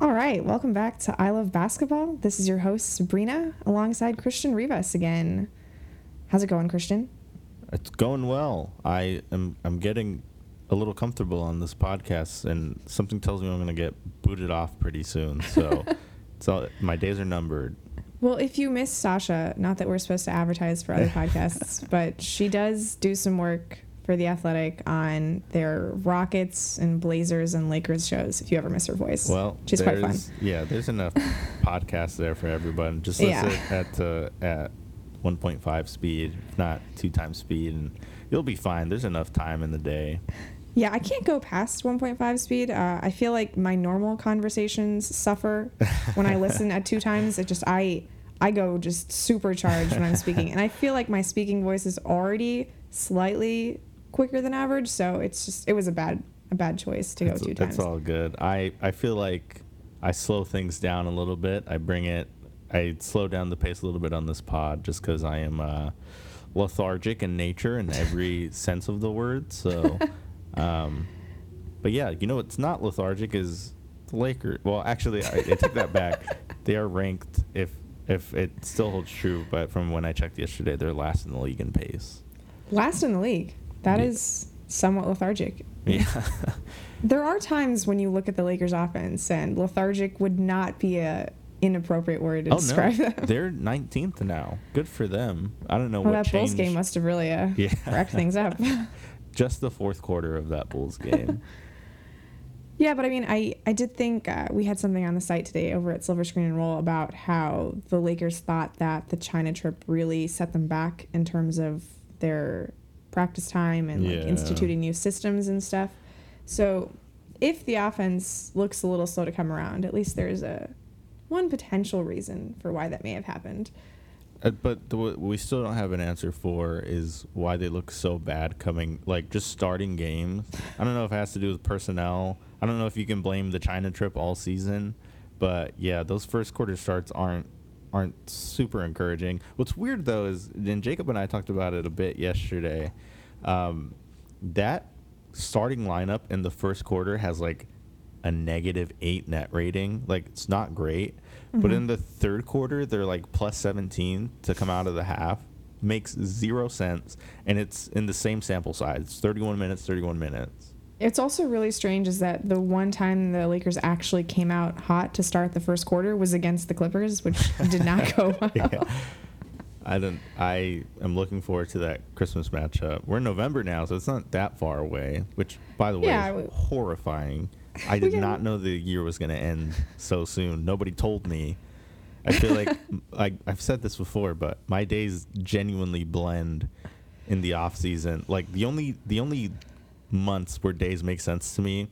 All right, welcome back to I Love Basketball. This is your host, Sabreena, alongside Christian Rivas again. How's it going, Christian? It's going well. I am I'm getting a little comfortable on this podcast, and something tells me I'm going to get booted off pretty soon. So, it's all, my days are numbered. Well, if you miss Sasha, not that we're supposed to advertise for other podcasts, but she does do some work for the Athletic on their Rockets and Blazers and Lakers shows. If you ever miss her voice, Well, she's quite fun. Yeah, there's enough podcasts there for everyone. Just listen Yeah. at uh, at 1.5 speed, if not two times speed, and you'll be fine. There's enough time in the day. Yeah, I can't go past 1.5 speed. Uh, I feel like my normal conversations suffer when I listen at two times. It just I I go just supercharged when I'm speaking, and I feel like my speaking voice is already slightly quicker than average. So it's just it was a bad a bad choice to go two it's times. all good. I, I feel like I slow things down a little bit. I bring it, I slow down the pace a little bit on this pod just because I am uh, lethargic in nature in every sense of the word. So, um, but yeah, you know what's not lethargic is the Lakers. Well, actually, I, I take that back. They are ranked if if it still holds true, but from when I checked yesterday, they're last in the league in pace. Last in the league. That Yeah. is somewhat lethargic. Yeah. There are times when you look at the Lakers offense and lethargic would not be a inappropriate word to oh describe no, them. they're 19th now. Good for them. I don't know Well, what that Bulls game must have really uh, Yeah. wrecked things up. Just the fourth quarter of that Bulls game. Yeah, but I mean, I, I did think uh, we had something on the site today over at Silver Screen and Roll about how the Lakers thought that the China trip really set them back in terms of their practice time and like Yeah. instituting new systems and stuff. So if the offense looks a little slow to come around, at least there's a one potential reason for why that may have happened. Uh, but the, what we still don't have an answer for is why they look so bad coming, like just starting games. I don't know if it has to do with personnel. I don't know if you can blame the China trip all season, but yeah, those first quarter starts aren't aren't super encouraging. What's weird though is, and Jacob and I talked about it a bit yesterday. Um, that starting lineup in the first quarter has like a negative eight net rating. Like it's not great. But Mhm. in the third quarter, they're like plus 17 to come out of the half. Makes zero sense. And it's in the same sample size. It's 31 minutes, 31 minutes. It's also really strange is that the one time the Lakers actually came out hot to start the first quarter was against the Clippers, which did not go well. Yeah. I don't. I am looking forward to that Christmas matchup. We're in November now, so it's not that far away. Which, by the way, Yeah, is we- horrifying. I did can- not know the year was going to end so soon. Nobody told me. I feel like I, I've said this before, but my days genuinely blend in the off season. Like the only the only months where days make sense to me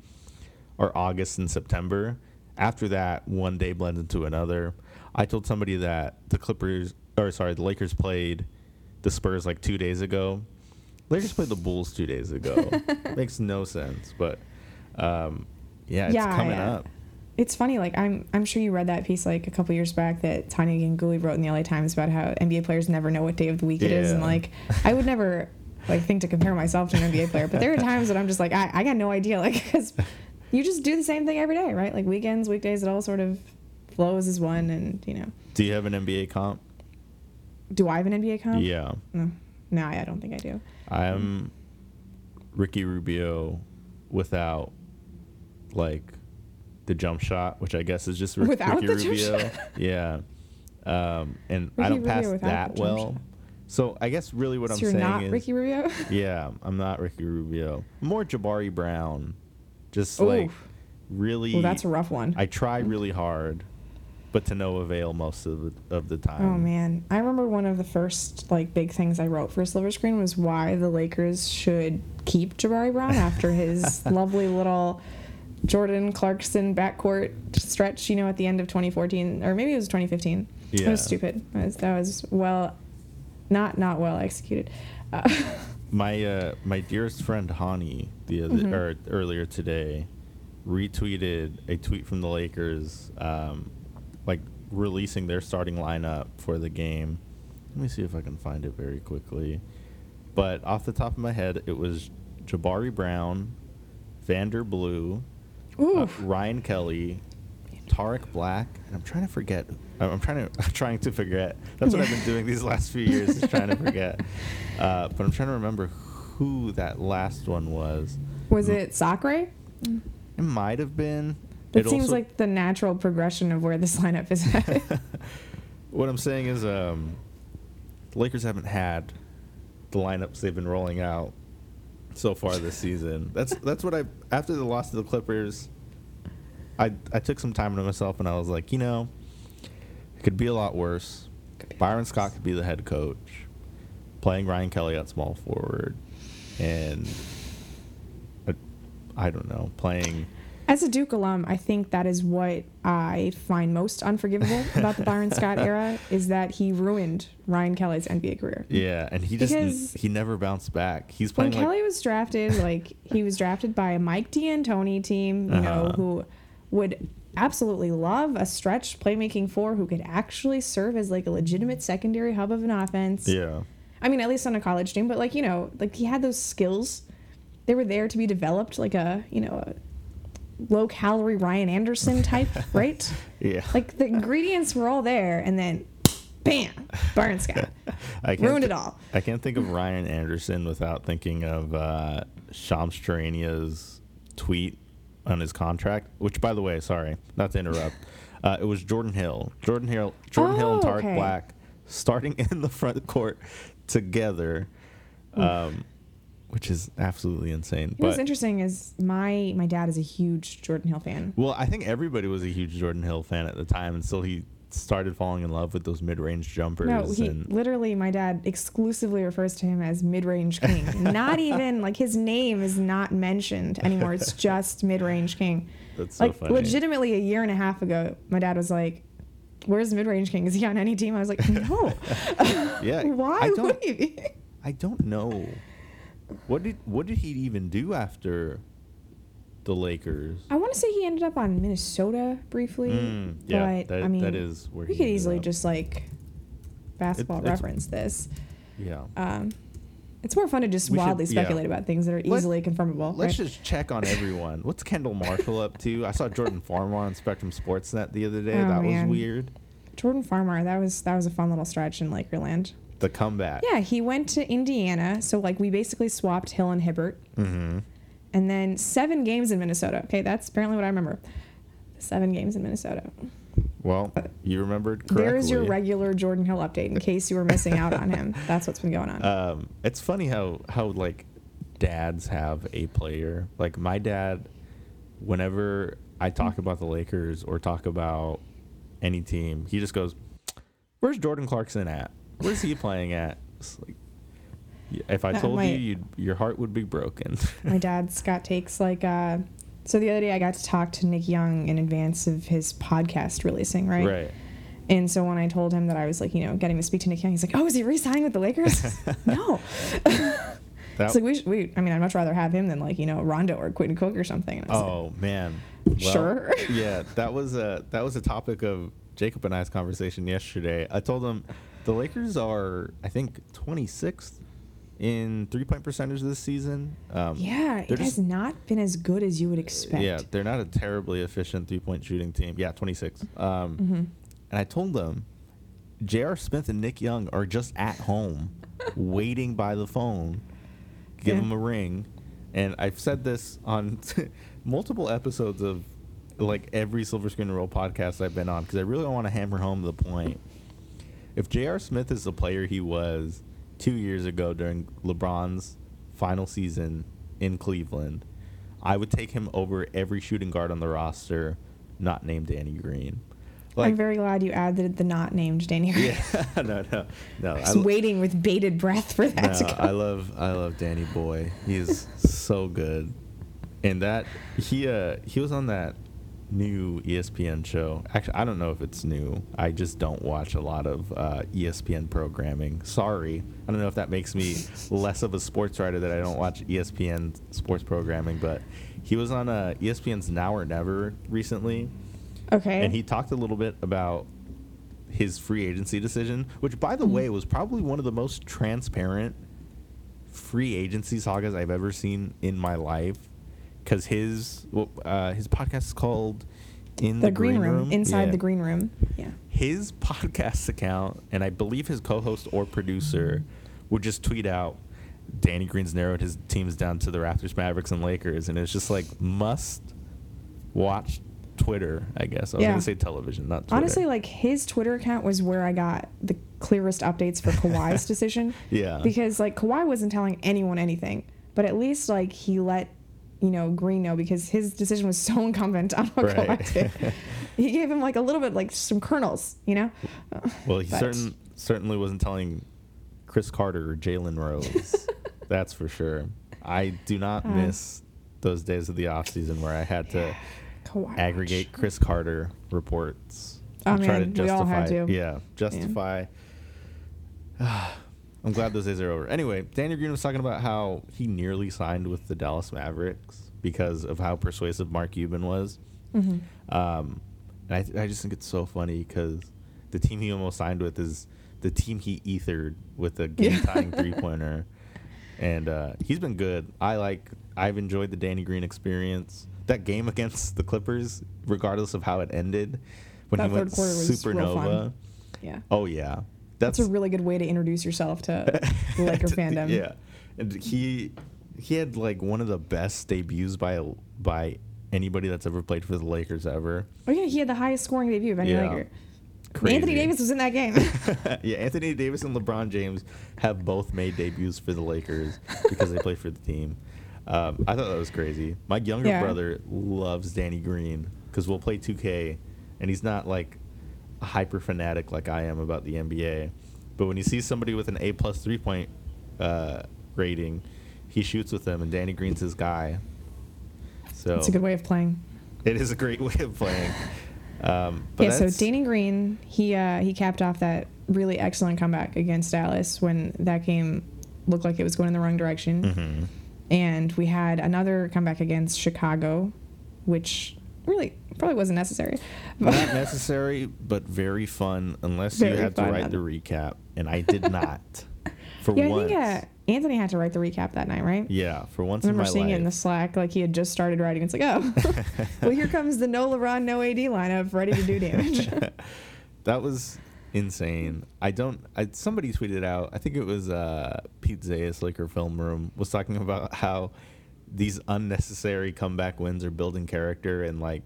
are August and September. After that, one day blends into another. I told somebody that the Clippers, or sorry, the Lakers played the Spurs like two days ago. Lakers played the Bulls two days ago. Makes no sense, but um, yeah, it's Yeah, coming yeah. up. It's funny, like I'm I'm sure you read that piece like a couple years back that Tania Ganguli wrote in the LA Times about how NBA players never know what day of the week it is, and like I would never like think to compare myself to an NBA player, but there are times that I'm just like I, I got no idea, like because you just do the same thing every day, right? Like weekends, weekdays, it all sort of flows as one, and you know, Do you have an NBA comp? do I have an NBA comp? Yeah, No, no, I I don't think I do. I'm Ricky Rubio without like the jump shot, which I guess is just Rick, Without Ricky the jump Rubio. shot? Yeah, um, and I don't Rubio pass that well. shot. So I guess really what so I'm you're saying not is, Ricky Rubio. yeah, I'm not Ricky Rubio. More Jabari Brown. Just Ooh. like really. well, that's a rough one. I try really hard, but to no avail most of the, of the oh, time. Oh man, I remember one of the first like big things I wrote for Silver Screen was why the Lakers should keep Jabari Brown after his lovely little Jordan Clarkson backcourt stretch. You know, at the end of 2014 or maybe it was 2015. It Yeah. was stupid. It was- that was well, not not well executed. Uh, My uh, my dearest friend Hani the other, Mhm. or earlier today retweeted a tweet from the Lakers, um, like releasing their starting lineup for the game. Let me see if I can find it very quickly. But off the top of my head, it was Jabari Brown, Vander Blue, uh, Ryan Kelly, Tarik Black, and I'm trying to forget. I'm I'm trying to I'm trying to forget. That's what I've been doing these last few years, is trying to forget. Uh, but I'm trying to remember who that last one was. Was it Sacre? It might have been. That It seems also- like the natural progression of where this lineup is at. what I'm saying is, um, the Lakers haven't had the lineups they've been rolling out so far this season. That's that's what I after the loss to the Clippers. I I took some time to myself and I was like, you know, it could be a lot worse. Could be a lot Byron. Scott could be the head coach, playing Ryan Kelly at small forward, and uh, I don't know, playing. As a Duke alum, I think that is what I find most unforgivable about the Byron Scott era is that he ruined Ryan Kelly's NBA career. Yeah, and he just Because- he never bounced back. He's When like Kelly was drafted, like he was drafted by a Mike D'Antoni team, you know, Uh-huh. who would absolutely love a stretch playmaking four who could actually serve as like a legitimate secondary hub of an offense. yeah. I mean, at least on a college team, but like, you know, like he had those skills. They were there to be developed like a, you know, a low calorie Ryan Anderson type, right? Yeah. Like the ingredients were all there and then bam, Byron Scott. I can't ruined thi- it all. I can't think of Ryan Anderson without thinking of uh, Shams Charania's tweet on his contract. Which, by the way, sorry, not to interrupt. Uh, it was Jordan Hill, Jordan Hill, Jordan Hill, and Oh, Tarik okay. Black starting in the front court together, um, which is absolutely insane. What's But interesting is my my dad is a huge Jordan Hill fan. well, I think everybody was a huge Jordan Hill fan at the time and until he started falling in love with those mid-range jumpers. No, he and literally my dad exclusively refers to him as mid-range king. not even like his name is not mentioned anymore. It's just mid-range king. that's so like funny. legitimately a year and a half ago, my dad was like, "Where's mid-range king? Is he on any team?" I was like, "No." Yeah, Why I would don't- he? I don't know. What did what did he even do after the Lakers? I want to say he ended up on Minnesota briefly. Mm, yeah, but that, I mean, that is where we he could easily up. just like basketball it's- reference this. yeah. Um, it's more fun to just We should- wildly yeah. speculate about things that are Let- easily confirmable. Let's right? just check on everyone. What's Kendall Marshall up to? I saw Jordan Farmar on Spectrum Sportsnet the other day. Oh, that man. was weird. Jordan Farmar, that was that was a fun little stretch in Lakerland. The comeback. Yeah, he went to Indiana, so like we basically swapped Hill and Hibbert, Mm-hmm. And then seven games in Minnesota. Okay, that's apparently what I remember. Seven games in Minnesota. Well, you remembered correctly. There's your regular Jordan Hill update in case you were missing out on him. That's what's been going on. Um, it's funny how how like dads have a player. Like my dad, whenever I talk about the Lakers or talk about any team, he just goes, "Where's Jordan Clarkson at? Where's he playing at?" It's like, if I told might- you, you'd, your heart would be broken. My dad's got takes like uh so the other day I got to talk to Nick Young in advance of his podcast releasing, right? right. And so when I told him that I was like, you know, getting to speak to Nick Young, he's like, "Oh, is he re-signing with the Lakers?" no. That, It's like we, should, we. I mean, I'd much rather have him than like you know Rondo or Quentin Cook or something. I like, oh man. Well, Sure. yeah, that was a that was a topic of Jacob and I's conversation yesterday. I told him the Lakers are I think 26th in three point percentage this season. Um, yeah, it has not been as good as you would expect. Yeah, they're not a terribly efficient three point shooting team. Yeah, 26. Um, hmm And I told them J.R. Smith and Nick Young are just at home waiting by the phone. Give Yeah. them a ring. And I've said this on multiple episodes of like every Silver Screen Roll podcast I've been on because I really want to hammer home the point. If J.R. Smith is the player he was two years ago during LeBron's final season in Cleveland, I would take him over every shooting guard on the roster not named Danny Green. I'm very glad you added the not named Danny. Green. Yeah, no, no, no. I was I, waiting with bated breath for that to no. I love, I love Danny Boy. He is so good, and that he, uh, he was on that new ESPN show. Actually, I don't know if it's new. I just don't watch a lot of uh, ESPN programming. Sorry, I don't know if that makes me less of a sports writer that I don't watch ESPN sports programming. But he was on uh, ESPN's Now or Never recently. okay. and he talked a little bit about his free agency decision, which, by the Mhm. way, was probably one of the most transparent free agency sagas I've ever seen in my life. Because his uh, his podcast is called in The, green, room, inside Yeah. the green room. Yeah. his podcast account, and I believe his co-host or producer would just tweet out, "Danny Green's narrowed his teams down to the Raptors, Mavericks, and Lakers," and it's just like must watch Twitter. I guess I was Yeah. gonna say television, not Twitter. Honestly, like his Twitter account was where I got the clearest updates for Kawhi's decision. Yeah. Because like Kawhi wasn't telling anyone anything, but at least like he let you know Green know because his decision was so incumbent on what Right. He gave him like a little bit like some kernels, you know. well, he But- certain certainly wasn't telling Chris Carter or Jalen Rose. That's for sure. I do not Uh, miss those days of the off season where I had to Kawhi aggregate Chris Carter reports. Oh, and try man, we all had to. Yeah, justify. I'm glad those days are over. Anyway, Danny Green was talking about how he nearly signed with the Dallas Mavericks because of how persuasive Mark Cuban was. Mhm. Um, and I, I just think it's so funny because the team he almost signed with is the team he ethered with a game tying three pointer. And uh, he's been good. I like. I've enjoyed the Danny Green experience. That game against the Clippers, regardless of how it ended, when That he went third quarter was real supernova. Yeah. Oh yeah, That's a really good way to introduce yourself to the Laker fandom. Yeah, and he he had like one of the best debuts by by anybody that's ever played for the Lakers ever. Oh yeah, he had the highest scoring debut of any Yeah. Laker. Crazy. Anthony Davis was in that game. yeah, Anthony Davis and LeBron James have both made debuts for the Lakers because they play for the team. Um, I thought that was crazy. My younger Yeah. brother loves Danny Green because we'll play 2K, and he's not like hyper fanatic like I am about the NBA. But when he sees somebody with an A plus three point uh, rating, he shoots with them, and Danny Green's his guy. So it's a good way of playing. it is a great way of playing. Um, but yeah, so Danny Green, he uh, he capped off that really excellent comeback against Dallas when that game looked like it was going in the wrong direction. Mhm. And we had another comeback against Chicago, which really probably wasn't necessary. Not necessary, but very fun unless you had to write the recap, and I did not. For yeah, I once. think uh, Anthony had to write the recap that night, right? yeah, for once I in my remember seeing life. it in the Slack, like he had just started writing. It's like, oh, well, here comes the no LeBron, no AD lineup, ready to do damage. that was insane. I don't. I, somebody tweeted out. I think it was uh, Pete Zayas, Laker Film Room, was talking about how these unnecessary comeback wins are building character and like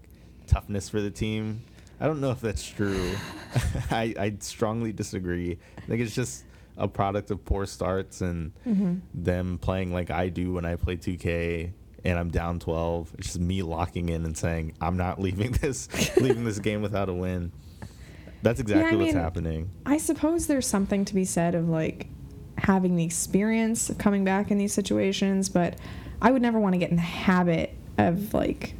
toughness for the team. I don't know if that's true. I I strongly disagree. I think it's just a product of poor starts and Mhm. them playing like I do when I play 2K and I'm down 12. It's just me locking in and saying I'm not leaving this leaving this game without a win. That's exactly I what's mean, happening. I suppose there's something to be said of like having the experience of coming back in these situations, but I would never want to get in the habit of like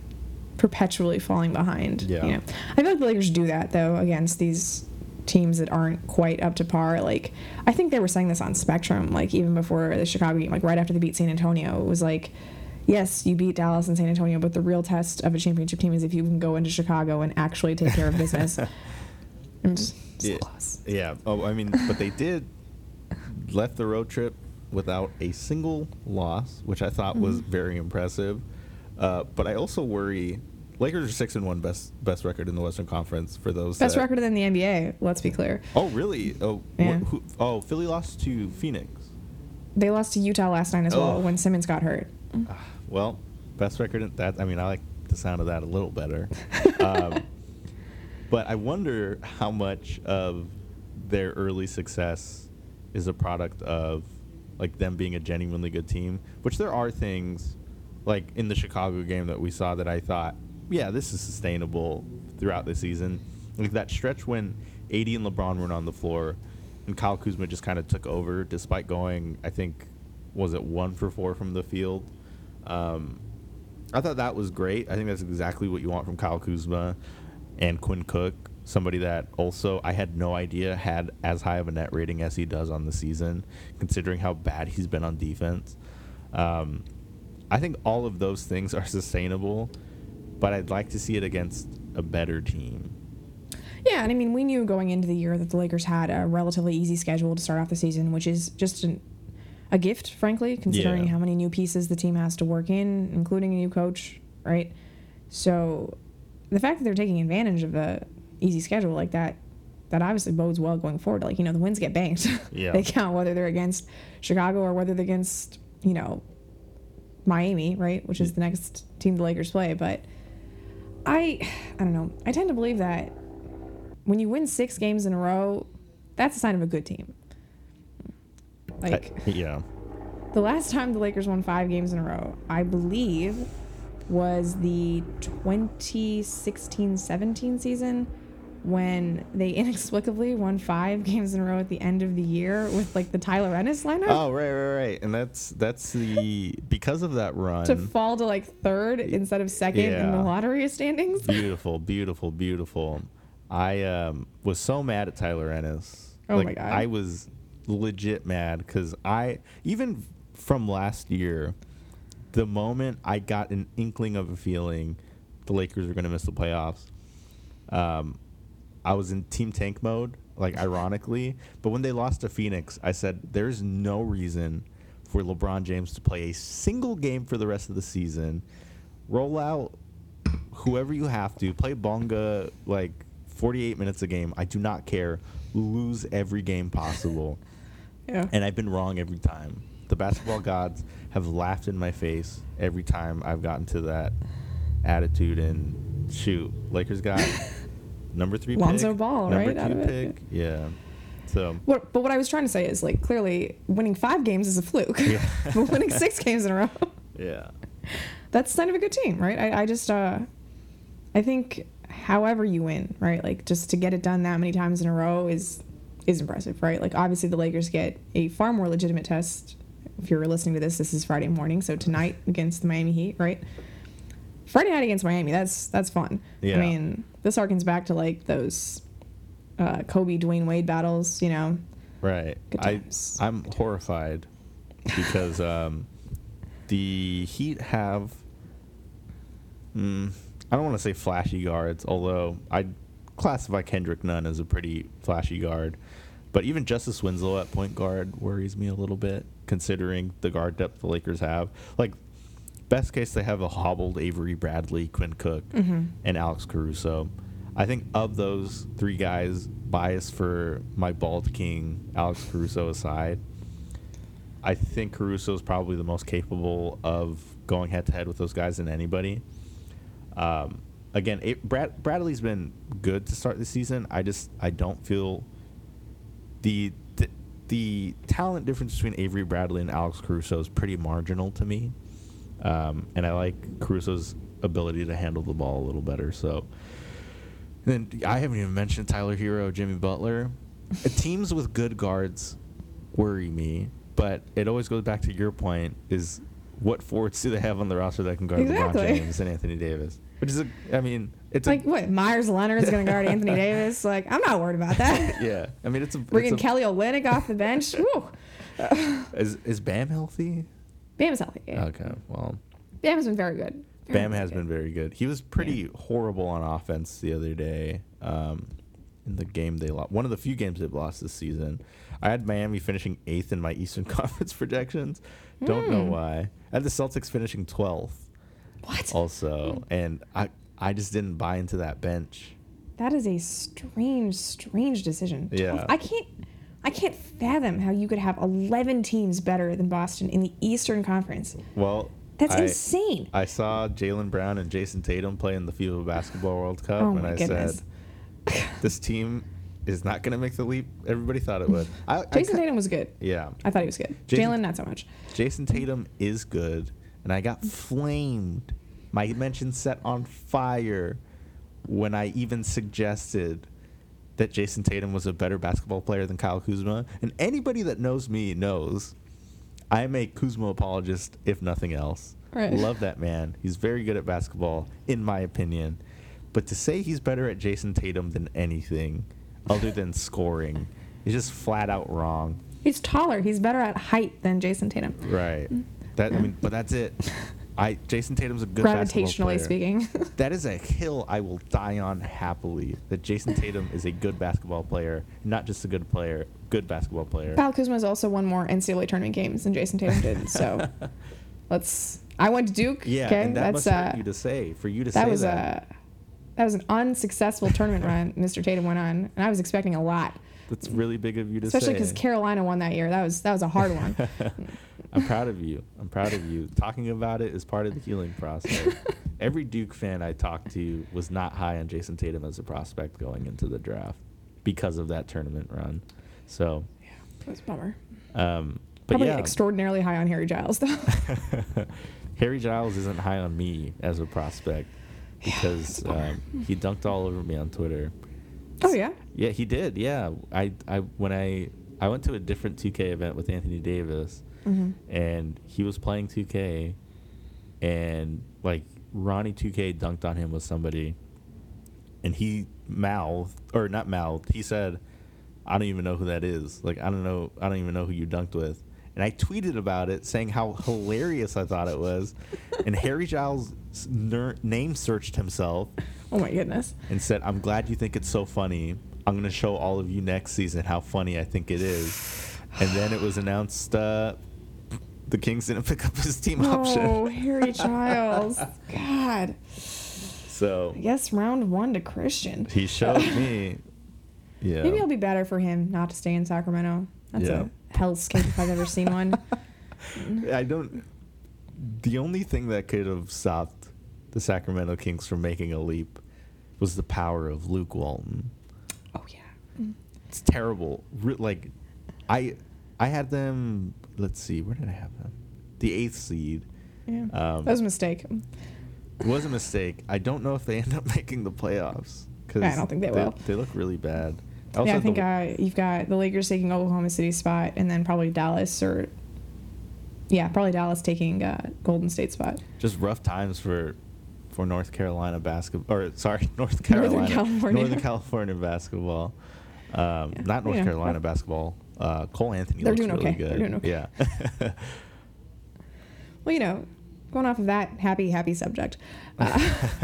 perpetually falling behind. Yeah. You know? I feel like the Lakers do that though against these teams that aren't quite up to par. Like I think they were saying this on Spectrum, like even before the Chicago game, like right after they beat San Antonio, it was like Yes, you beat Dallas and San Antonio, but the real test of a championship team is if you can go into Chicago and actually take care of business. I'm just so Yeah. close. Yeah. Oh, I mean, but they did left the road trip without a single loss, which I thought was Mhm. very impressive. Uh, but I also worry. Lakers are six and one, best best record in the Western Conference for those. Best that- record in the NBA. Let's be clear. Oh, really? Oh, wh- who, oh, Philly lost to Phoenix. They lost to Utah last night as well Oh. when Simmons got hurt. Ah, well, best record in that. I mean, I like the sound of that a little better. um, but I wonder how much of their early success is a product of like them being a genuinely good team. Which there are things like in the Chicago game that we saw that I thought, yeah, this is sustainable throughout the season. Like that stretch when AD and LeBron weren't on the floor, and Kyle Kuzma just kind of took over, despite going, I think, was it one for four from the field. Um, I thought that was great. I think that's exactly what you want from Kyle Kuzma and Quinn Cook, somebody that also I had no idea had as high of a net rating as he does on the season, considering how bad he's been on defense. Um, I think all of those things are sustainable, but I'd like to see it against a better team. Yeah, and I mean, we knew going into the year that the Lakers had a relatively easy schedule to start off the season, which is just an, a gift, frankly, considering Yeah. how many new pieces the team has to work in, including a new coach, right? So the fact that they're taking advantage of the easy schedule like that, that obviously bodes well going forward. Like you know, the wins get banked. Yeah. they count whether they're against Chicago or whether they're against you know Miami, right? Which is the next team the Lakers play. But I, I don't know. I tend to believe that when you win six games in a row, that's a sign of a good team. Like I- yeah. the last time the Lakers won five games in a row, I believe, was the 2016-17 season when they inexplicably won five games in a row at the end of the year with like the Tyler Ennis lineup. Oh right, right, right. And that's that's the because of that run. to fall to like third instead of second in the lottery standings. beautiful, beautiful, beautiful. I um, was so mad at Tyler Ennis. Oh like, my God. I was legit mad because I even from last year, the moment I got an inkling of a feeling the Lakers were going to miss the playoffs, um, I was in team tank mode. Like ironically, but when they lost to Phoenix, I said there's no reason for LeBron James to play a single game for the rest of the season. Roll out whoever you have to play bonga like 48 minutes a game i do not care lose every game possible Yeah. and i've been wrong every time the basketball gods have laughed in my face every time i've gotten to that attitude and shoot lakers got number three Lonzo pick, Ball, number right, out two of it. pick yeah so What, but what I was trying to say is like clearly winning five games is a fluke, Yeah. but winning six games in a row, yeah that's sign of a good team, right? I, I just, uh, I think however you win, right? Like just to get it done that many times in a row is is impressive, right? Like obviously the Lakers get a far more legitimate test. If you're listening to this, this is Friday morning, so tonight against the Miami Heat, right? Friday night against Miami, that's that's fun. Yeah. I mean, this harkens back to like those uh, Kobe Dwayne Wade battles, you know. Right. I I'm horrified because um, the Heat have. Mm, I don't want to say flashy guards, although I classify Kendrick Nunn as a pretty flashy guard. But even Justice Winslow at point guard worries me a little bit, considering the guard depth the Lakers have. Like, best case, they have a hobbled Avery Bradley, Quinn Cook, Mhm. and Alex Caruso. I think of those three guys, bias for my bald king, Alex Caruso aside, I think Caruso is probably the most capable of going head to head with those guys than anybody. Um, again, it, Brad, Bradley's been good to start the season. I just I don't feel the, the the talent difference between Avery Bradley and Alex Caruso is pretty marginal to me, um, and I like Caruso's ability to handle the ball a little better. So, then I haven't even mentioned Tyler Herro, Jimmy Butler. Teams with good guards worry me, but it always goes back to your point: is what forwards do they have on the roster that can guard Exactly. LeBron James and Anthony Davis? Which is, a, I mean, it's Like a, what? Meyers Leonard's going to guard Anthony Davis. Like I'm not worried about that. yeah. I mean, it's a. Bringing it's a Kelly Olynyk off the bench. Woo. is is Bam healthy? Bam is healthy. Okay, well, Bam has been very good. Bam has been very good. He was pretty horrible on offense the other day. Um, in the game they lost, one of the few games they've lost this season. I had Miami finishing eighth in my Eastern Conference projections. Don't know Hmm. why. I had the Celtics finishing twelfth What? also, and I I just didn't buy into that bench. That is a strange, strange decision. Yeah. I can't. I can't fathom how you could have 11 teams better than Boston in the Eastern Conference. Well, That's I, insane. I saw Jaylen Brown and Jayson Tatum play in the FIBA Basketball World Cup, Oh and I goodness. said, "This team is not going to make the leap everybody thought it would." I, I Jayson ki- Tatum was good. yeah, I thought he was good. Jaylen, not so much. Jayson Tatum is good, and I got flamed. My mention set on fire when I even suggested that Jayson Tatum was a better basketball player than Kyle Kuzma. And anybody that knows me knows I'm a Kuzma apologist, if nothing else. Right. Love that man. He's very good at basketball, in my opinion. But to say he's better at Jayson Tatum than anything other than scoring is just flat out wrong. He's taller. He's better at height than Jayson Tatum. Right. That I mean, but that's it. I Jayson Tatum's a good basketball Gravitationally player. speaking. That is a hill I will die on happily. That Jayson Tatum is a good basketball player, not just a good player, good basketball player. Kyle Kuzma has also won more NCAA tournament games than Jayson Tatum did. So let's. I went to Duke. Yeah, okay, and that that's must hurt uh, you to say. For you to that say was that. uh, that was an unsuccessful tournament run Mr. Tatum went on, and I was expecting a lot, That's really big of you to especially say. Especially because Carolina won that year. That was that was a hard one. I'm proud of you. I'm proud of you. Talking about it is part of the healing process. Every Duke fan I talked to was not high on Jayson Tatum as a prospect going into the draft because of that tournament run. So, Yeah. That was a bummer. um, but Probably yeah, extraordinarily high on Harry Giles though. Harry Giles isn't high on me as a prospect because um, he dunked all over me on Twitter. oh yeah. Yeah, he did. Yeah, I, I when I I went to a different 2K event with Anthony Davis, hmm and he was playing 2K, and like Ronnie 2K dunked on him with somebody, and he mouthed or not mouthed. He said, "I don't even know who that is. Like I don't know. I don't even know who you dunked with." And I tweeted about it, saying how hilarious I thought it was, and Harry Giles ner- name searched himself Oh my goodness. and said, "I'm glad you think it's so funny. I'm going to show all of you next season how funny I think it is." And then it was announced uh, the Kings didn't pick up his team option. Oh. Harry Giles. God. So I guess round one to Christian. he showed me. Yeah. Maybe it'll be better for him not to stay in Sacramento. That's Yeah. a hellscape if I've ever seen one. I don't. The only thing that could have stopped the Sacramento Kings from making a leap was the power of Luke Walton. Oh yeah. It's terrible. Like, I, I had them. Let's see, where did I have them? The eighth seed. Yeah. Um, that was a mistake. It was a mistake. I don't know if they end up making the playoffs. Cause I don't think they will. They look really bad. also yeah, I think the- uh, you've got the Lakers taking Oklahoma City's spot, and then probably Dallas or yeah, probably Dallas taking uh, Golden State spot. just rough times for for North Carolina basketball or sorry North Carolina Northern California. Northern California basketball um, Yeah, not North Carolina basketball uh, Cole Anthony They're looks doing really okay. good They're doing okay. yeah Well, you know, going off of that happy, happy subject, uh,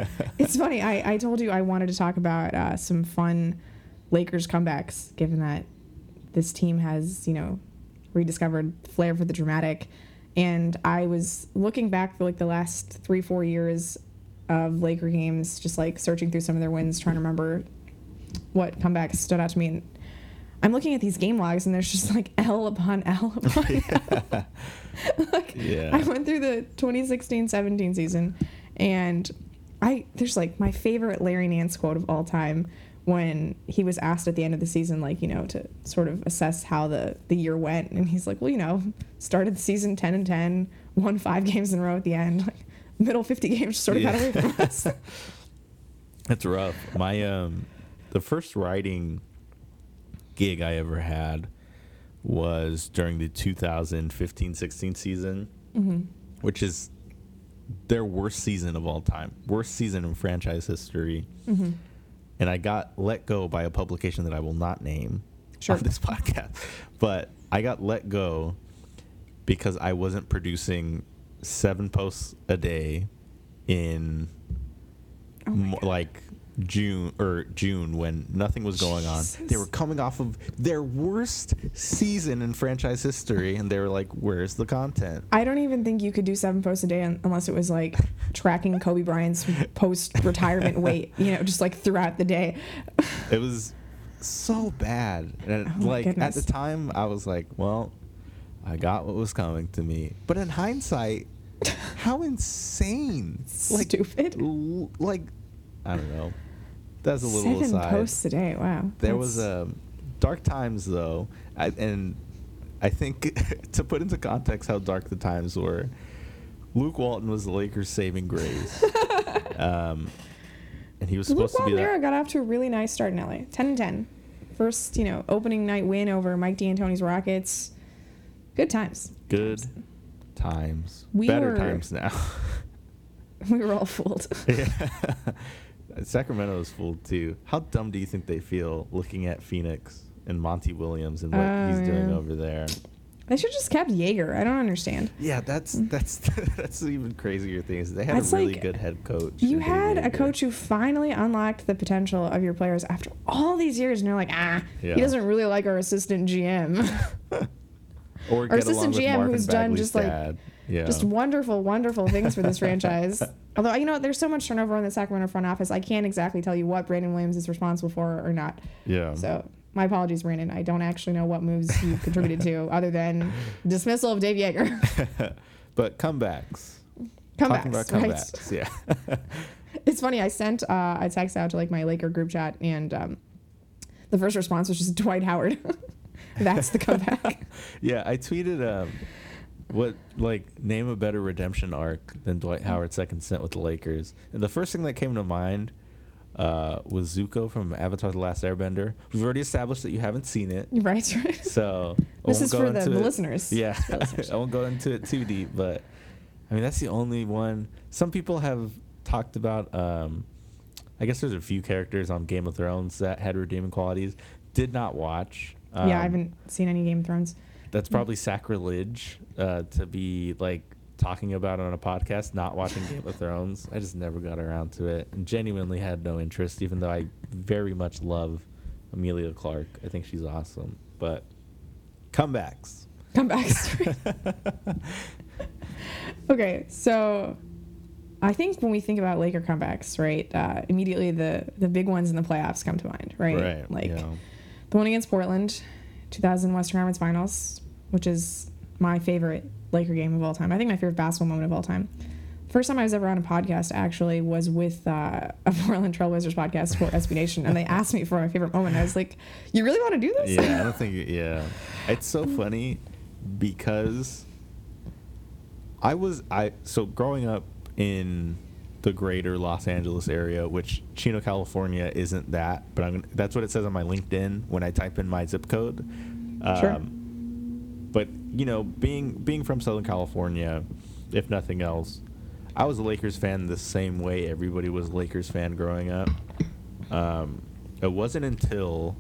it's funny. I, I told you I wanted to talk about uh, some fun Lakers comebacks, given that this team has, you know, rediscovered flair for the dramatic. And I was looking back for like the last three, four years of Laker games, just like searching through some of their wins, trying to remember what comebacks stood out to me. And I'm looking at these game logs, and there's just like L upon L upon L. like, Yeah. I went through the 2016-17 season, and I there's like my favorite Larry Nance quote of all time when he was asked at the end of the season, like you know, to sort of assess how the the year went, and he's like, well, you know, started the season 10 and 10, won five games in a row at the end, like middle 50 games sort of got away from us. That's rough. My um, the first writing gig I ever had was during the 2015-16 season, hmm which is their worst season of all time, worst season in franchise history. hmm And I got let go by a publication that I will not name Sure. on this podcast, but I got let go because I wasn't producing seven posts a day in Oh mo- like June or June when nothing was going on. They were coming off of their worst season in franchise history, and they were like, "Where's the content?" I don't even think you could do seven posts a day un- unless it was like tracking Kobe Bryant's post retirement weight, you know, just like throughout the day. It was so bad, and Oh like at the time, I was like, "Well, I got what was coming to me." But in hindsight, how insane! Like Stupid. l- like I don't know. That's a little Seven aside. posts a day. Wow. There was That's- um, dark times though, I, and I think to put into context how dark the times were, Luke Walton was the Lakers' saving grace, um, and he was Luke supposed to be Walton that. got off to a really nice start in LA. 10 and 10. First, you know, opening night win over Mike D'Antoni's Rockets. Good times. Good times, We better were- times now. We were all fooled. yeah. Sacramento is fooled too. How dumb do you think they feel looking at Phoenix and Monty Williams and what Oh, he's doing over there? they should just kept Joerger. I don't understand. Yeah, that's that's that's even crazier thing is they had It's a really like, good head coach. You had a coach who finally unlocked the potential of your players after all these years, and you're like, ah, Yeah. he doesn't really like our assistant GM. or our assistant GM who's done Bagley's just like- dad. Yeah. Just wonderful, wonderful things for this franchise. Although you know, there's so much turnover in the Sacramento front office, I can't exactly tell you what Brandon Williams is responsible for or not. Yeah. So my apologies, Brandon. I don't actually know what moves you contributed to, other than dismissal of Dave Joerger. but comebacks. Comebacks, Talking about right? Yeah. It's funny. I sent uh, a text out to like my Laker group chat, and um, the first response was just Dwight Howard. That's the comeback. yeah. I tweeted um, what like name a better redemption arc than Dwight Howard's second stint with the Lakers, and the first thing that came to mind uh, was Zuko from Avatar: The Last Airbender. We've already established that you haven't seen it, right, right. so This is for the, the listeners. Yeah, The listeners. I won't go into it too deep, but I mean that's the only one. Some people have talked about. Um, I guess there's a few characters on Game of Thrones that had redeeming qualities. Did not watch. yeah, I Um, haven't seen any Game of Thrones. That's probably sacrilege uh, to be like talking about it on a podcast. Not watching Game of Thrones. I just never got around to it, and genuinely had no interest. Even though I very much love Emilia Clarke. I think she's awesome. But comebacks. Comebacks. okay, so I think when we think about Laker comebacks, right, uh, immediately the the big ones in the playoffs come to mind, right? Right. Like yeah. the one against Portland, 2000 Western Conference Finals, which is my favorite Laker game of all time. I think my favorite basketball moment of all time. First time I was ever on a podcast actually was with uh, a Portland Trailblazers podcast for SB Nation, and they asked me for my favorite moment. I was like, "You really want to do this?" yeah, I don't think. Yeah, it's so funny because I was I so growing up in the greater Los Angeles area, which Chino, California, isn't that, but I'm that's what it says on my LinkedIn when I type in my zip code. Sure. But you know, being being from Southern California, if nothing else, I was a Lakers fan the same way everybody was a Lakers fan growing up. Um, it wasn't until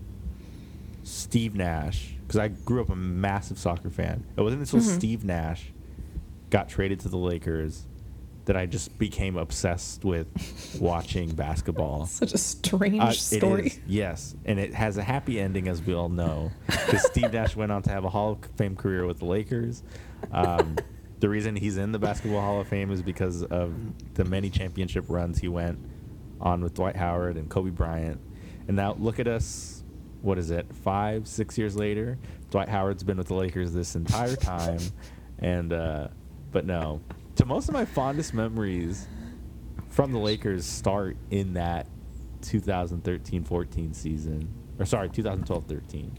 Steve Nash, because I grew up a massive soccer fan. It wasn't until Mhm. Steve Nash got traded to the Lakers that I just became obsessed with watching basketball. Such a strange Uh, story. Is, yes, and it has a happy ending, as we all know, because Steve Nash went on to have a Hall of Fame career with the Lakers. Um, the reason he's in the Basketball Hall of Fame is because of the many championship runs he went on with Dwight Howard and Kobe Bryant. And now look at us. What is it? Five, six years later, Dwight Howard's been with the Lakers this entire time, and uh, but no, to most of my fondest memories from the Lakers start in that 2013-14 season, or sorry, 2012-13.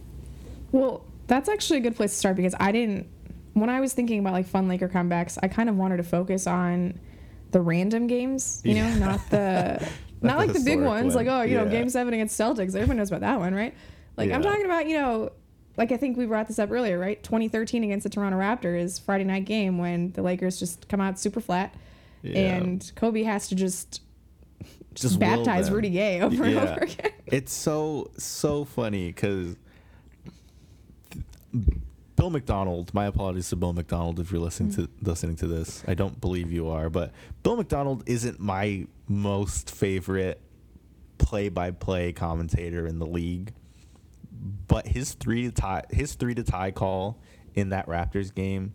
Well, that's actually a good place to start because I didn't. When I was thinking about like fun Laker comebacks, I kind of wanted to focus on the random games. You Yeah. know, not the not, Not like the the big ones. Like oh, you know, Game Seven against Celtics. Everyone knows about that one, right? Like I'm talking about you know. Like I think we brought this up earlier, right? 2013 against the Toronto Raptors, Friday night game when the Lakers just come out super flat, Yeah. and Kobe has to just just, Just baptize. Rudy Gay over and over again. It's so so funny because Bill Macdonald. My apologies to Bill Macdonald if you're listening to mm-hmm. listening to this. I don't believe you are, but Bill Macdonald isn't my most favorite play-by-play commentator in the league. But his three to tie his three to tie call in that Raptors game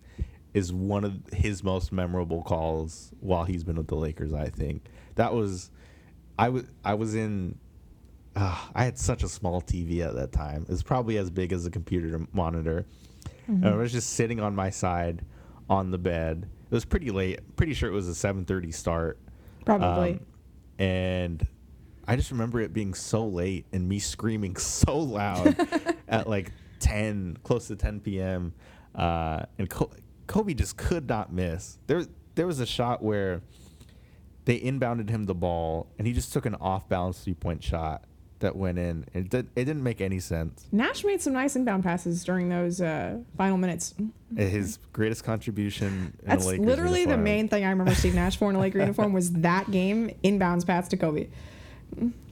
is one of his most memorable calls while he's been with the Lakers. I think that was I was I was in uh, I had such a small TV at that time. It's probably as big as a computer monitor. And I was just sitting on my side on the bed. It was pretty late. Pretty sure it was a 7:30 start. Probably. Um, and I just remember it being so late and me screaming so loud at like 10, close to 10 p.m. Uh, and Co- Kobe just could not miss. There, there was a shot where they inbounded him the ball and he just took an off balance three point shot that went in. It, did, it didn't make any sense. Nash made some nice inbound passes during those uh, final minutes. His greatest contribution in That's literally the main thing I remember Steve Nash for in a Laker uniform was that game inbounds pass to Kobe.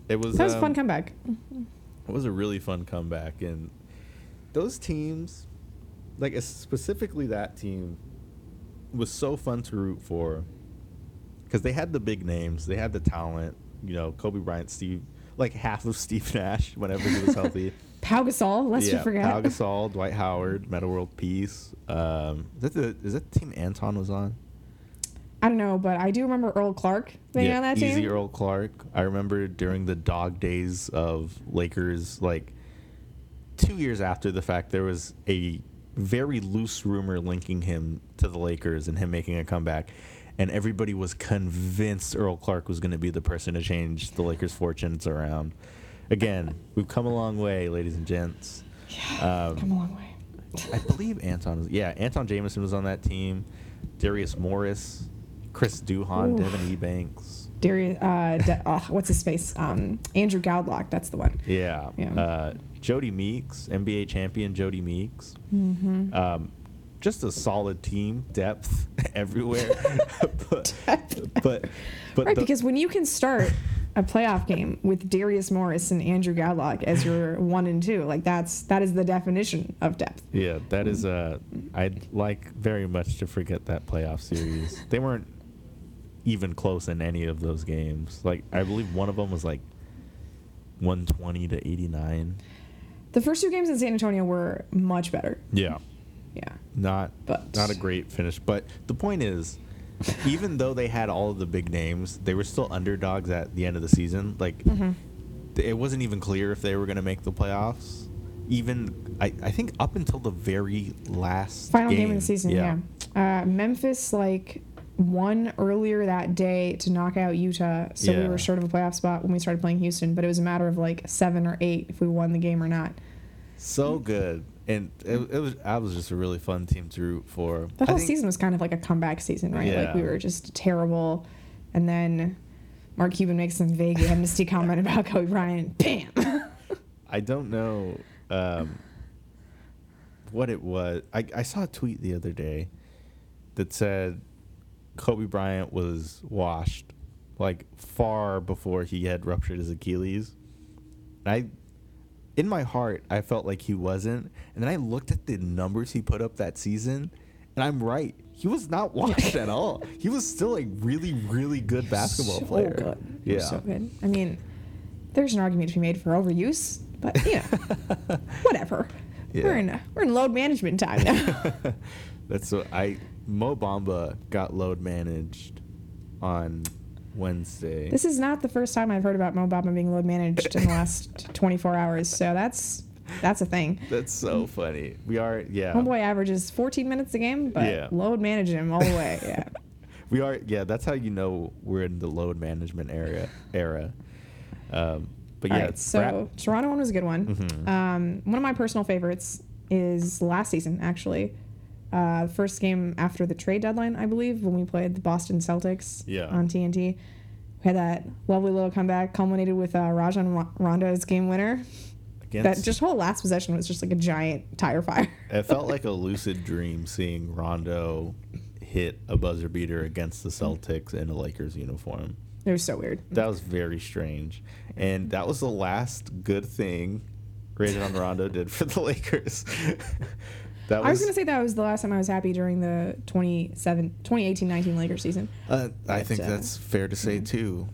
It was, That was a fun um, comeback. It was a really fun comeback, and those teams, like specifically that team, was so fun to root for because they had the big names, they had the talent. You know, Kobe Bryant, Steve, like half of Steve Nash whenever he was healthy. Pau Gasol, let's yeah, you forget. Pau Gasol, Dwight Howard, Metta World Peace. Um, is that the is that the team Antawn was on? I don't know, but I do remember Earl Clark being on that team. Easy. Earl Clark. I remember during the dog days of Lakers, like two years after the fact, there was a very loose rumor linking him to the Lakers and him making a comeback. And everybody was convinced Earl Clark was going to be the person to change the Lakers' fortunes around. Again, we've come a long way, ladies and gents. Um, Come a long way. I believe Anton was yeah, Antawn Jamison was on that team. Darius Morris, Chris Duhon, Ooh. Devin Ebanks. Darius, uh, De- oh, what's his face? Um, Andrew Goudelock, that's the one. Yeah. Yeah. Uh, Jodie Meeks, NBA champion Jodie Meeks. Mm-hmm. Um, just a solid team, depth everywhere. but, but but right, the- because when you can start a playoff game with Darius Morris and Andrew Goudelock as your one and two, like that's that is the definition of depth. yeah, that is uh I'd like very much to forget that playoff series. they weren't even close in any of those games. Like I believe one of them was like 120 to 89. The first two games in San Antonio were much better. Yeah. Yeah. not But- not a great finish. But the point is, even though they had all of the big names, they were still underdogs at the end of the season. Like Mhm. it wasn't even clear if they were going to make the playoffs. Even I, I think up until the very last Final game, of the season, Yeah. yeah. Uh, Memphis like won earlier that day to knock out Utah, so we were short of a playoff spot when we started playing Houston. But it was a matter of like seven or eight if we won the game or not. So good, and it, it was. I was just a really fun team to root for. The whole think- season was kind of like a comeback season, right? Like we were just terrible, and then Mark Cuban makes some vague amnesty comment about Kobe Bryant. Bam. I don't know um, what it was. I, I saw a tweet the other day that said Kobe Bryant was washed like far before he had ruptured his Achilles. I in my heart I felt like he wasn't. And then I looked at the numbers he put up that season and I'm right. He was not washed at all. He was still a really, really good basketball so player. good. Yeah. so good. I mean, there's an argument to be made for overuse, but you know, whatever. Yeah. We're in we're in load management time now. That's what I Mo Bamba got load managed on Wednesday. this is not the first time I've heard about Mo Bamba being load managed in the last 24 hours, so that's that's a thing. That's so funny. We are yeah. Homeboy averages 14 minutes a game, but Yeah. load manage him all the way. Yeah. We are yeah, that's how you know we're in the load management area era. Um but yeah, right, so Toronto one was a good one. Mhm. Um, one of my personal favorites is last season, actually. Uh, first game after the trade deadline, I believe, when we played the Boston Celtics Yeah. on TNT. We had that lovely little comeback, culminated with uh, Rajon Ro- Rondo's game winner. against, That just whole last possession was just like a giant tire fire. it felt like a lucid dream seeing Rondo hit a buzzer beater against the Celtics in a Lakers uniform. It was so weird. That was very strange. And that was the last good thing Rajon Rondo did for the Lakers. that was, I was going to say that was the last time I was happy during the 27 2018-19 Lakers season. uh, I but, think uh, that's fair to say too.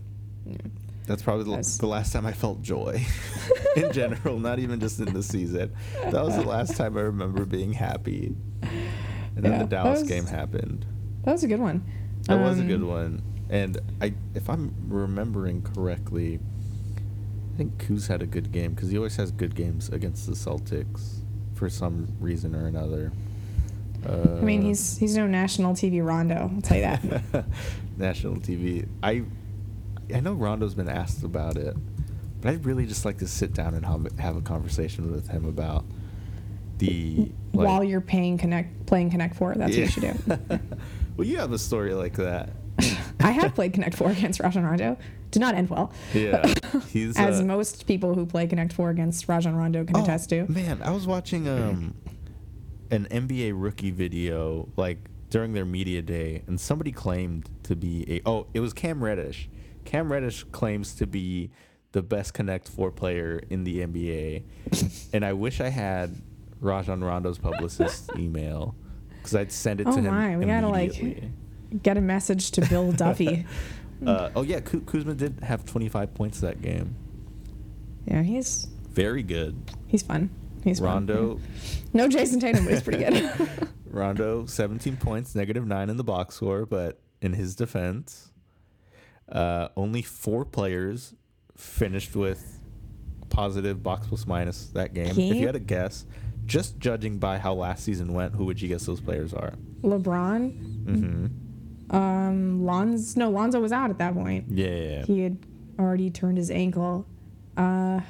Yeah. That's probably the, That's- the last time I felt joy in general, not even just in the season. That was the last time I remember being happy. And then Yeah, the Dallas was- game happened. That was a good one. That was a good Um, one. And I, if I'm remembering correctly, I think Kuz had a good game because he always has good games against the Celtics for some reason or another. Uh, I mean, he's he's no national TV Rondo. I'll tell you that. national TV. I I know Rondo's been asked about it, but I'd really just like to sit down and have, have a conversation with him about the like- While you're paying connect playing Connect Four, that's what you should do. well, you have a story like that. I have played Connect Four against Rajon Rondo. Did not end well. Yeah, he's As uh, most people who play Connect Four against Rajon Rondo can Oh, attest to. Man, I was watching um an NBA rookie video like during their media day, and somebody claimed to be a oh, it was Cam Reddish. Cam Reddish claims to be the best Connect Four player in the NBA, and I wish I had Rajon Rondo's publicist email because I'd send it Oh to him. Oh my, we gotta, like. Get a message to Bill Duffy. Uh, oh yeah, Ku- Kuzma did have 25 points that game. Yeah, he's Very good. he's fun. He's fun. Rondo, No Jayson Tatum, but he's pretty good. Rondo, 17 points, negative nine in the box score, but in his defense, uh, only four players finished with positive box plus minus that game. If He- you had to guess, just judging by how last season went, who would you guess those players are? LeBron, Mm-hmm. Um, Lonzo. No, Lonzo was out at that point. Yeah. He had already turned his ankle. Uh,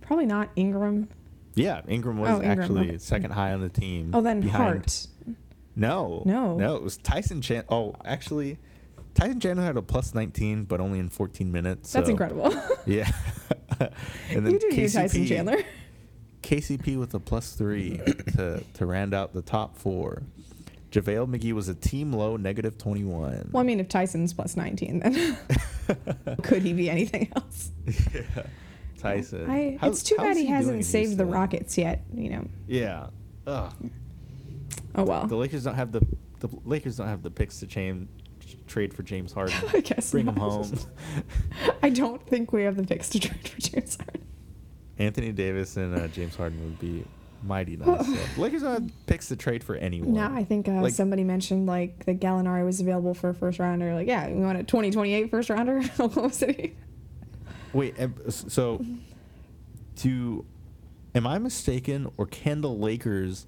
probably not Ingram. Yeah, Ingram was Oh, Ingram, actually okay. second high on the team. Oh, then behind- Hart. No. No. No, it was Tyson Chan. Oh, actually, Tyson Chandler had a plus 19, but only in 14 minutes. That's so- incredible. Yeah. and then you do you, Tyson Chandler. KCP with a plus three to, to round out the top four. JaVale McGee was a team low, negative 21. Well, I mean, if Tyson's plus 19, then could he be anything else? yeah. Tyson. I, How- it's too bad he in hasn't saved the Rockets yet. You know. Yeah. Ugh. Oh well. The Lakers don't have the the Lakers don't have the picks to chain, trade for James Harden. I guess Bring him home. I don't think we have the picks to trade for James Harden. Anthony Davis and uh, James Harden would be mighty nice. So, Lakers don't picks to trade for anyone. No, I think uh, Like- somebody mentioned like that Gallinari was available for a first rounder. Like, yeah, we want a 2028 first rounder, Oklahoma City. Wait, so do am I mistaken or can the Lakers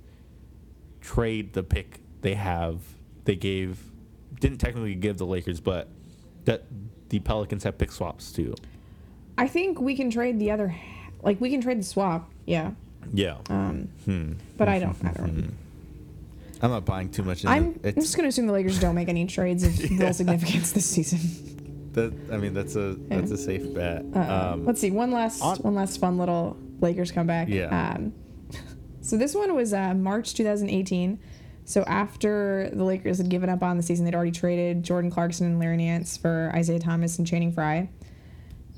trade the pick they have they gave didn't technically give the Lakers but that the Pelicans have pick swaps too. I think we can trade the other, like we can trade the swap. Yeah. Yeah. Um, Hmm. but I don't. I don't. I'm not buying too much into I'm, I'm it's just gonna assume the Lakers don't make any trades of Yeah. real significance this season. that I mean that's a that's a safe bet. Uh, Um, let's see one last on- one last fun little Lakers comeback. Yeah. Um, so this one was uh, March 2018. So after the Lakers had given up on the season, they'd already traded Jordan Clarkson and Larry Nance for Isaiah Thomas and Channing Frye,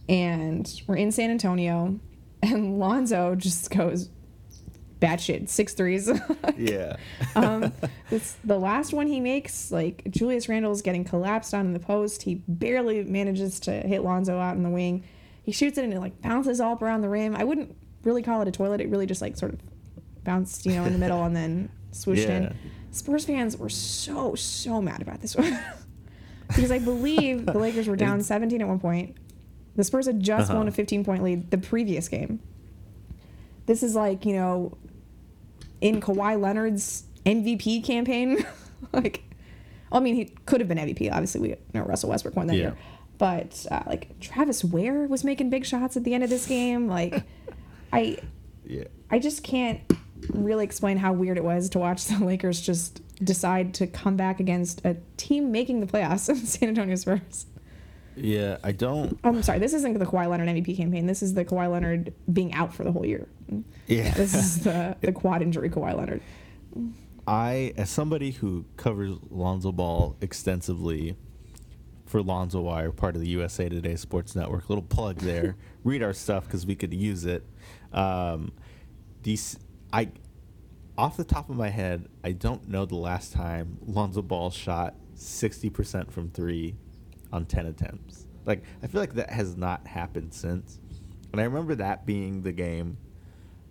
and we're in San Antonio, and Lonzo just goes batshit six threes. yeah. um, this the last one he makes. Like Julius Randle's getting collapsed on in the post. He barely manages to hit Lonzo out in the wing. He shoots it and it like bounces all up around the rim. I wouldn't really call it a toilet. It really just like sort of bounced, you know, in the middle and then swooshed Yeah. in. Spurs fans were so so mad about this one because I believe the Lakers were down It's- 17 at one point. The Spurs had just Uh-huh. won a 15 point lead the previous game. This is like you know in Kawhi Leonard's MVP campaign. like, I mean, he could have been MVP. Obviously, we know Russell Westbrook won that Yeah. year. But uh, like Travis Wear was making big shots at the end of this game. Like, I Yeah. I just can't really explain how weird it was to watch the Lakers just decide to come back against a team making the playoffs, San Antonio Spurs. Yeah, I don't Oh, I'm sorry, this isn't the Kawhi Leonard MVP campaign. This is the Kawhi Leonard being out for the whole year. Yeah. This is the the quad injury Kawhi Leonard. I, as somebody who covers Lonzo Ball extensively for Lonzo Wire, part of the USA Today Sports Network, little plug there. Read our stuff because we could use it. Um, these, I, off the top of my head, I don't know the last time Lonzo Ball shot sixty percent from three on ten attempts. Like I feel like that has not happened since. And I remember that being the game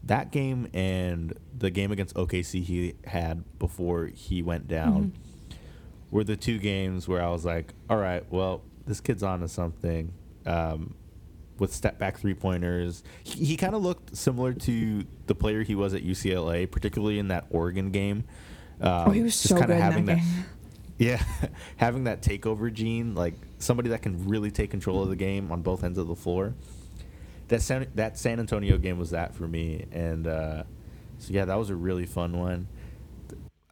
that game and the game against OKC he had before he went down were the two games where I was like, all right, well, this kid's on to something. Um, with step back three pointers, he, he kind of looked similar to the player he was at UCLA, particularly in that Oregon game. Um, Oh, he was just so good in that having game. Yeah, having that takeover gene, like somebody that can really take control of the game on both ends of the floor. That San, that San Antonio game was that for me, and uh, so yeah, that was a really fun one.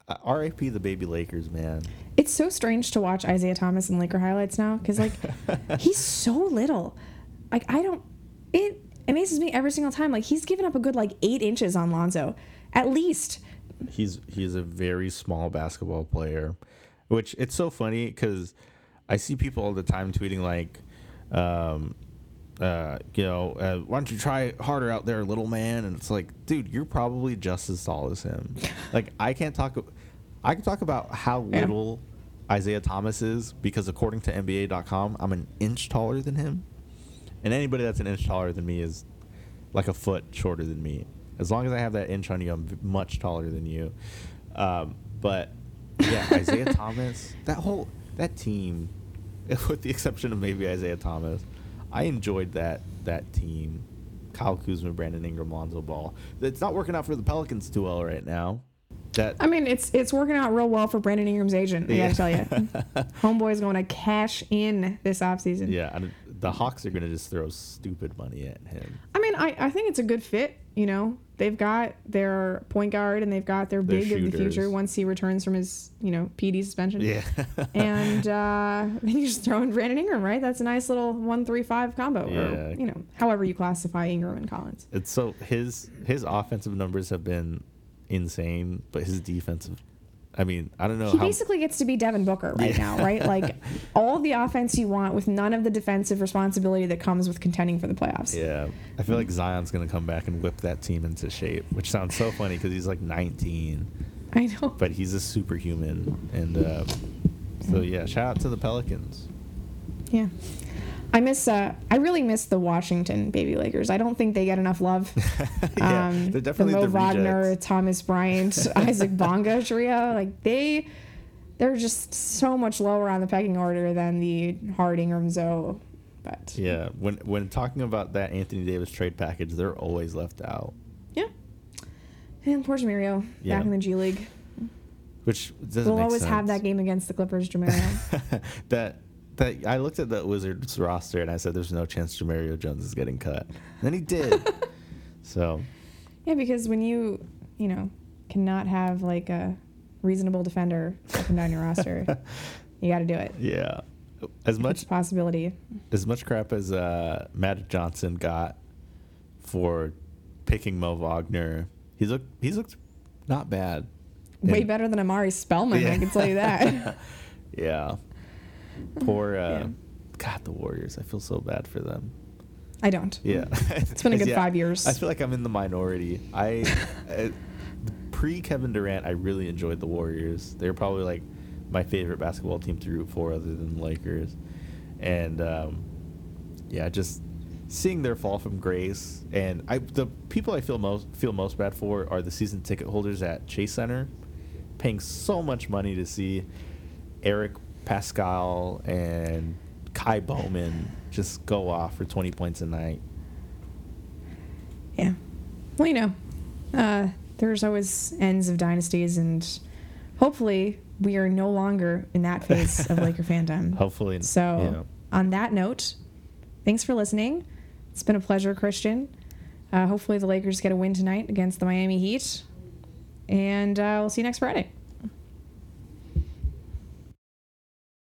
Uh, R.I.P. the baby Lakers, man. It's so strange to watch Isaiah Thomas in Laker highlights now because like he's so little. Like I don't. It amazes me every single time. Like he's given up a good like eight inches on Lonzo, at least. He's he's a very small basketball player, which it's so funny because I see people all the time tweeting like, um, uh, you know, uh, why don't you try harder out there, little man? And it's like, dude, you're probably just as tall as him. like I can't talk. I can talk about how Yeah. little Isaiah Thomas is because according to NBA.com, I'm an inch taller than him. and anybody that's an inch taller than me is like a foot shorter than me. As long as I have that inch on you, I'm much taller than you. Um, but yeah, Isaiah Thomas, that whole that team, with the exception of maybe Isaiah Thomas, I enjoyed that that team. Kyle Kuzma, Brandon Ingram, Lonzo Ball. It's not working out for the Pelicans too well right now. That I mean, it's it's working out real well for Brandon Ingram's agent. I Yeah. gotta tell you, homeboy's going to cash in this offseason. yeah, the Hawks are gonna just throw stupid money at him. I mean, I, I think it's a good fit. You know, they've got their point guard and they've got their big of the future once he returns from his you know PD suspension. Yeah, and uh, then you just throw in Brandon Ingram, right? That's a nice little one three five combo, Yeah. or you know, however you classify Ingram and Collins. it's so his his offensive numbers have been insane, but his defensive. I mean, I don't know He basically gets to be Devin Booker right Yeah. now, right? Like all the offense you want with none of the defensive responsibility that comes with contending for the playoffs. Yeah, I feel like Zion's gonna come back and whip that team into shape, which sounds so funny because he's like 19, I know. but he's a superhuman, and uh, so yeah, shout out to the Pelicans. Yeah. I miss uh I really miss the Washington baby Lakers. I don't think they get enough love. yeah, um, they're definitely the Mo the, Wagner, rejects. Thomas Bryant, Isaac Bonga trio. Like they they're just so much lower on the pecking order than the Harding Ingram Zoe. But Yeah, when when talking about that Anthony Davis trade package, they're always left out, yeah. And poor Jemerrio Yeah. back in the G League. which doesn't We'll always have that game against the Clippers, Jemerrio. that that I looked at the Wizards roster and I said, "There's no chance Jemerrio Jones is getting cut." And then he did. so yeah, because when you, you know, cannot have like a reasonable defender up and down your roster, you got to do it. yeah, as It's much a possibility. as much crap as uh, Magic Johnson got for picking Mo Wagner, he's looked he's looked not bad. Way And- better than Omari Spellman, I can tell you that. yeah. Poor uh, Yeah. God, the Warriors. I feel so bad for them. I don't. Yeah, It's been a good five years. I feel like I'm in the minority. I uh, pre Kevin Durant, I really enjoyed the Warriors. They're probably like my favorite basketball team to root for, other than the Lakers. And um, yeah, just seeing their fall from grace, and I the people I feel most feel most bad for are the season ticket holders at Chase Center, paying so much money to see Eric Paschall and Ky Bowman just go off for 20 points a night. Yeah. Well, you know, uh, there's always ends of dynasties, and hopefully we are no longer in that phase of Laker fandom. Hopefully, So, you know. on that note, thanks for listening. It's been a pleasure, Christian. Uh, hopefully, the Lakers get a win tonight against the Miami Heat. And uh, we'll see you next Friday.